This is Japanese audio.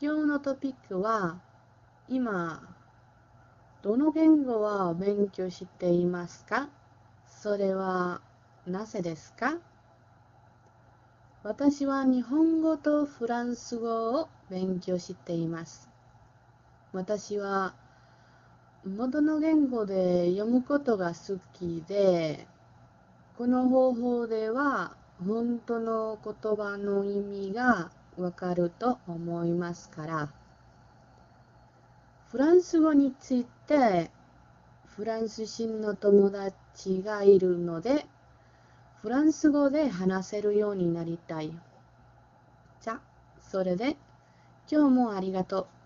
今日のトピックは、今、どの言語を勉強していますか？それはなぜですか？私は日本語とフランス語を勉強しています。私は元の言語で読むことが好きで、この方法では本当の言葉の意味がわかると思いますから。フランス語についてフランス人の友達がいるので、フランス語で話せるようになりたい。じゃ、それで今日もありがとう。